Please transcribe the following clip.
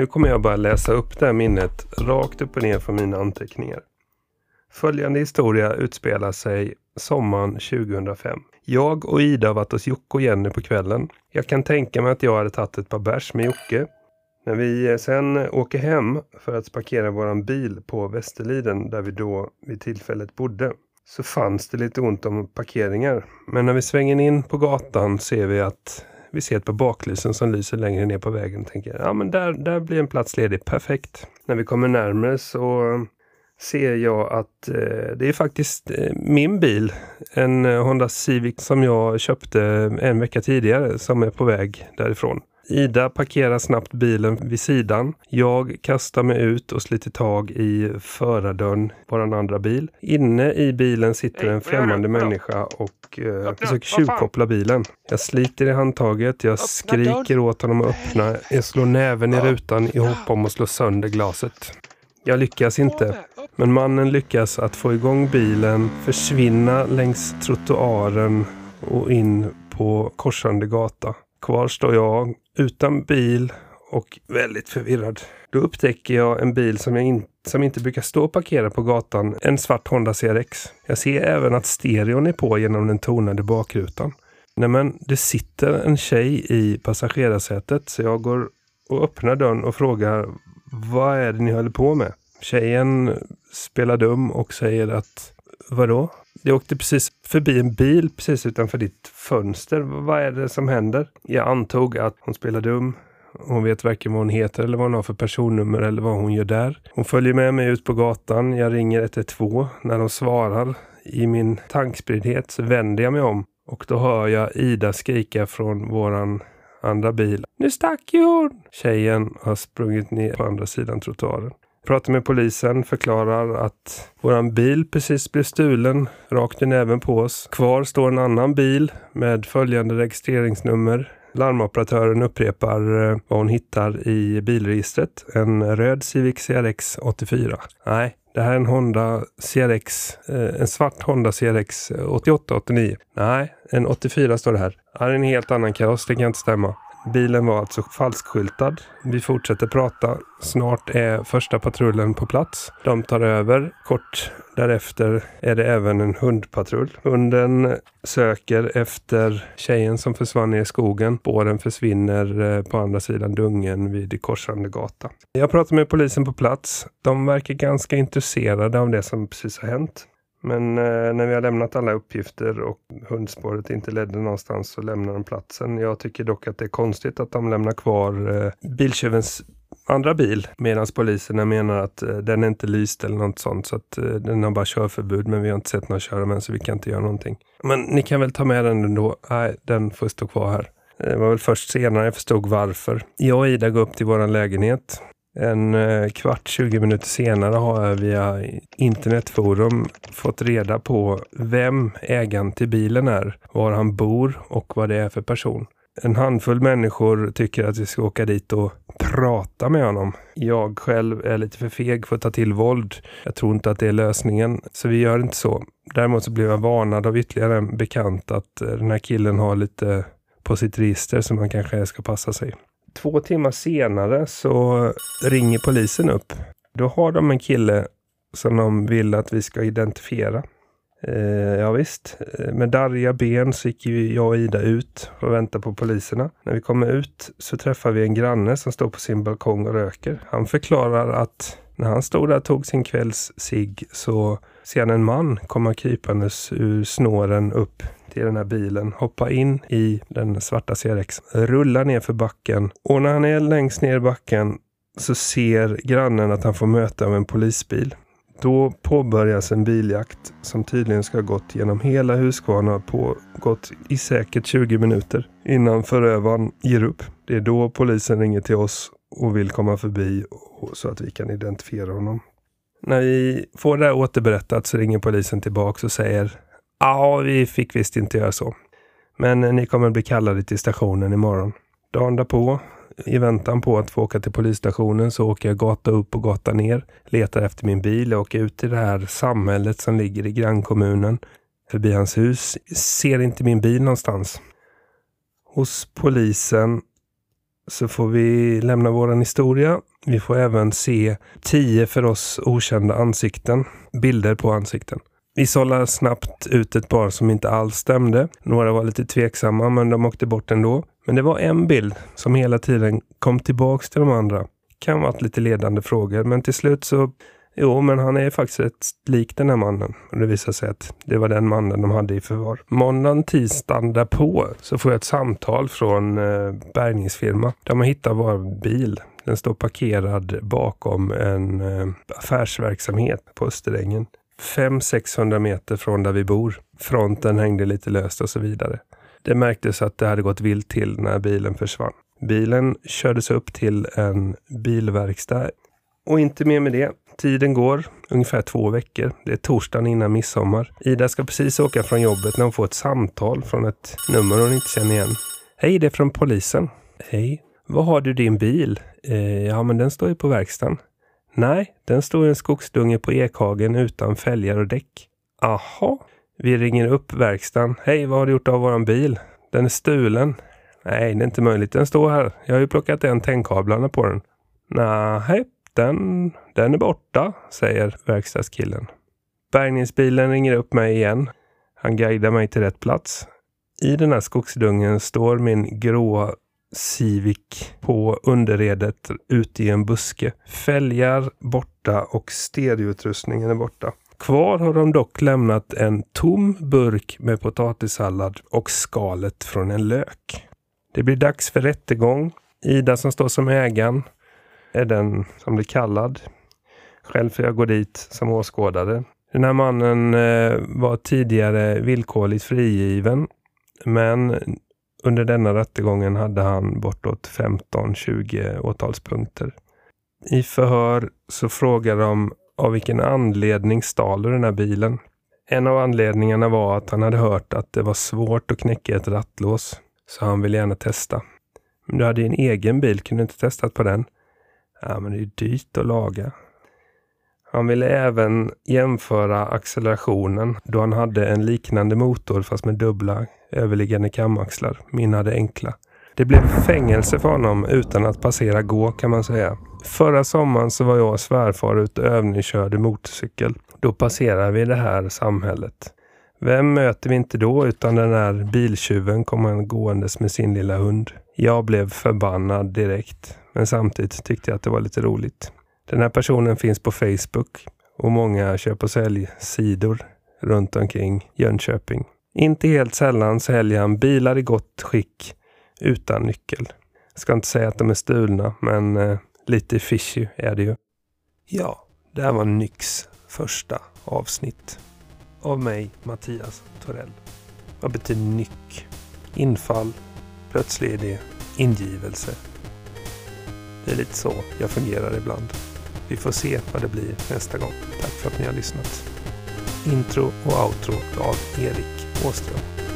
Nu kommer jag bara läsa upp det här minnet rakt upp och ner från mina anteckningar. Följande historia utspelar sig sommaren 2005. Jag och Ida har varit hos Jocke och Jenny på kvällen. Jag kan tänka mig att jag hade tagit ett par bärs med Jocke. När vi sen åker hem för att parkera våran bil på Västerliden där vi då vid tillfället bodde så fanns det lite ont om parkeringar. Men när vi svänger in på gatan ser vi att vi ser ett par baklysen som lyser längre ner på vägen. och Tänker, ja men där, där blir en plats ledig, perfekt. När vi kommer närmare så ser jag att eh, det är faktiskt eh, min bil. En eh, Honda Civic som jag köpte en vecka tidigare som är på väg därifrån. Ida parkerar snabbt bilen vid sidan. Jag kastar mig ut och sliter tag i förardörren på den andra bil. Inne i bilen sitter en främmande människa och eh, försöker tjuvkoppla bilen. Jag sliter i handtaget, jag skriker åt honom att öppna. Jag slår näven i rutan i hopp om att slå sönder glaset. Jag lyckas inte. Men mannen lyckas att få igång bilen, försvinna längs trottoaren och in på korsande gata. Kvar står jag utan bil och väldigt förvirrad. Då upptäcker jag en bil som, jag in, som inte brukar stå parkerad på gatan. En svart Honda CRX. Jag ser även att stereon är på genom den tonade bakrutan. Nej men, det sitter en tjej i passagerarsätet så jag går och öppnar dörren och frågar vad är det ni håller på med? Tjejen spelar dum och säger att vadå? Det åkte precis förbi en bil precis utanför ditt fönster. Vad är det som händer? Jag antog att hon spelar dum. Hon vet varken vad hon heter eller vad hon har för personnummer eller vad hon gör där. Hon följer med mig ut på gatan. Jag ringer 112. När de svarar i min tankspriddhet så vänder jag mig om och då hör jag Ida skrika från våran andra bil. Nu stack ju hon! Tjejen har sprungit ner på andra sidan trottoaren. Pratar med polisen, förklarar att våran bil precis blev stulen rakt i näven på oss. Kvar står en annan bil med följande registreringsnummer. Larmoperatören upprepar eh, vad hon hittar i bilregistret. En röd Civic CRX 84. Nej, det här är en Honda CRX, eh, en svart Honda CRX 88-89. Eh, Nej, en 84 står det här. Det här är en helt annan kaross, det kan inte stämma. Bilen var alltså falskskyltad. Vi fortsätter prata. Snart är första patrullen på plats. De tar över. Kort därefter är det även en hundpatrull. Hunden söker efter tjejen som försvann ner i skogen. Spåren försvinner eh, på andra sidan Dungen vid korsande gata. Jag pratar med polisen på plats. De verkar ganska intresserade av det som precis har hänt. Men eh, när vi har lämnat alla uppgifter och hundspåret inte ledde någonstans så lämnar de platsen. Jag tycker dock att det är konstigt att de lämnar kvar eh, biltjuvens andra bil medan poliserna menar att eh, den är inte lyst eller något sånt så att eh, den har bara körförbud men vi har inte sett någon köra med så vi kan inte göra någonting. Men ni kan väl ta med den ändå? Nej, den får stå kvar här. Det var väl först senare jag förstod varför. Jag och Ida går upp till våran lägenhet. En eh, kvart, 20 minuter senare har jag via internetforum fått reda på vem ägaren till bilen är, var han bor och vad det är för person. En handfull människor tycker att vi ska åka dit och prata med honom. Jag själv är lite för feg för att ta till våld. Jag tror inte att det är lösningen, så vi gör inte så. Däremot så blev jag varnad av ytterligare en bekant att eh, den här killen har lite på sitt register som man kanske ska passa sig. Två timmar senare så ringer polisen upp. Då har de en kille som de vill att vi ska identifiera. Eh, ja, visst. Eh, med darriga ben så gick ju jag och Ida ut och väntade på poliserna. När vi kommer ut så träffar vi en granne som står på sin balkong och röker. Han förklarar att när han stod där och tog sin kvälls sig så ser han en man komma krypandes ur snåren upp till den här bilen, hoppa in i den svarta CRX, rulla ner för backen och när han är längst ner i backen så ser grannen att han får möte av en polisbil. Då påbörjas en biljakt som tydligen ska ha gått genom hela Huskvarna och pågått i säkert 20 minuter innan förövaren ger upp. Det är då polisen ringer till oss och vill komma förbi så att vi kan identifiera honom. När vi får det här återberättat så ringer polisen tillbaka och säger Ja, vi fick visst inte göra så. Men eh, ni kommer bli kallade till stationen imorgon. Dagen därpå, i väntan på att få åka till polisstationen, så åker jag gata upp och gata ner. Letar efter min bil. Jag åker ut till det här samhället som ligger i grannkommunen. Förbi hans hus. Ser inte min bil någonstans. Hos polisen så får vi lämna våran historia Vi får även se tio för oss okända ansikten, bilder på ansikten. Vi sållade snabbt ut ett par som inte alls stämde. Några var lite tveksamma men de åkte bort ändå. Men det var en bild som hela tiden kom tillbaks till de andra. Kan varit lite ledande frågor men till slut så Jo, men han är faktiskt ett lik den här mannen. Och det visar sig att det var den mannen de hade i förvar. Måndagen, tisdagen därpå så får jag ett samtal från eh, bärgningsfirma. De har hittat vår bil. Den står parkerad bakom en eh, affärsverksamhet på Österängen. 500-600 meter från där vi bor. Fronten hängde lite löst och så vidare. Det märktes att det hade gått vilt till när bilen försvann. Bilen kördes upp till en bilverkstad. Och inte mer med det. Tiden går, ungefär två veckor. Det är torsdagen innan midsommar. Ida ska precis åka från jobbet när hon får ett samtal från ett nummer hon inte känner igen. Hej, det är från polisen. Hej. Var har du din bil? Eh, ja, men den står ju på verkstaden. Nej, den står i en skogsdunge på Ekhagen utan fälgar och däck. Aha. Vi ringer upp verkstaden. Hej, vad har du gjort av våran bil? Den är stulen. Nej, det är inte möjligt. Den står här. Jag har ju plockat en tändkablarna på den. Nej, den, den är borta, säger verkstadskillen. Bärgningsbilen ringer upp mig igen. Han guidar mig till rätt plats. I den här skogsdungen står min gråa Civic på underredet ute i en buske. Fälgar borta och stereoutrustningen är borta. Kvar har de dock lämnat en tom burk med potatissallad och skalet från en lök. Det blir dags för rättegång. Ida som står som ägaren är den som blir kallad. Själv får jag gå dit som åskådare. Den här mannen eh, var tidigare villkorligt frigiven. Men under denna rättegången hade han bortåt 15-20 åtalspunkter. I förhör så frågar de av vilken anledning stal du den här bilen? En av anledningarna var att han hade hört att det var svårt att knäcka ett rattlås. Så han ville gärna testa. Men du hade ju en egen bil, kunde du inte testat på den? Ja, men det är ju dyrt att laga. Han ville även jämföra accelerationen då han hade en liknande motor fast med dubbla överliggande kamaxlar. Min hade enkla. Det blev fängelse för honom utan att passera gå kan man säga. Förra sommaren så var jag och svärfar ute och övningskörde motorcykel. Då passerade vi det här samhället. Vem möter vi inte då utan den här biltjuven kom han gåendes med sin lilla hund. Jag blev förbannad direkt. Men samtidigt tyckte jag att det var lite roligt. Den här personen finns på Facebook och många köp och säljsidor runt omkring Jönköping. Inte helt sällan säljer han bilar i gott skick utan nyckel. Jag ska inte säga att de är stulna, men eh, lite fishy är det ju. Ja, det här var Nyx första avsnitt. Av mig, Mattias Torell. Vad betyder nyck? Infall, plötslig idé, ingivelse. Det är lite så jag fungerar ibland. Vi får se vad det blir nästa gång. Tack för att ni har lyssnat. Intro och outro av Erik Åström.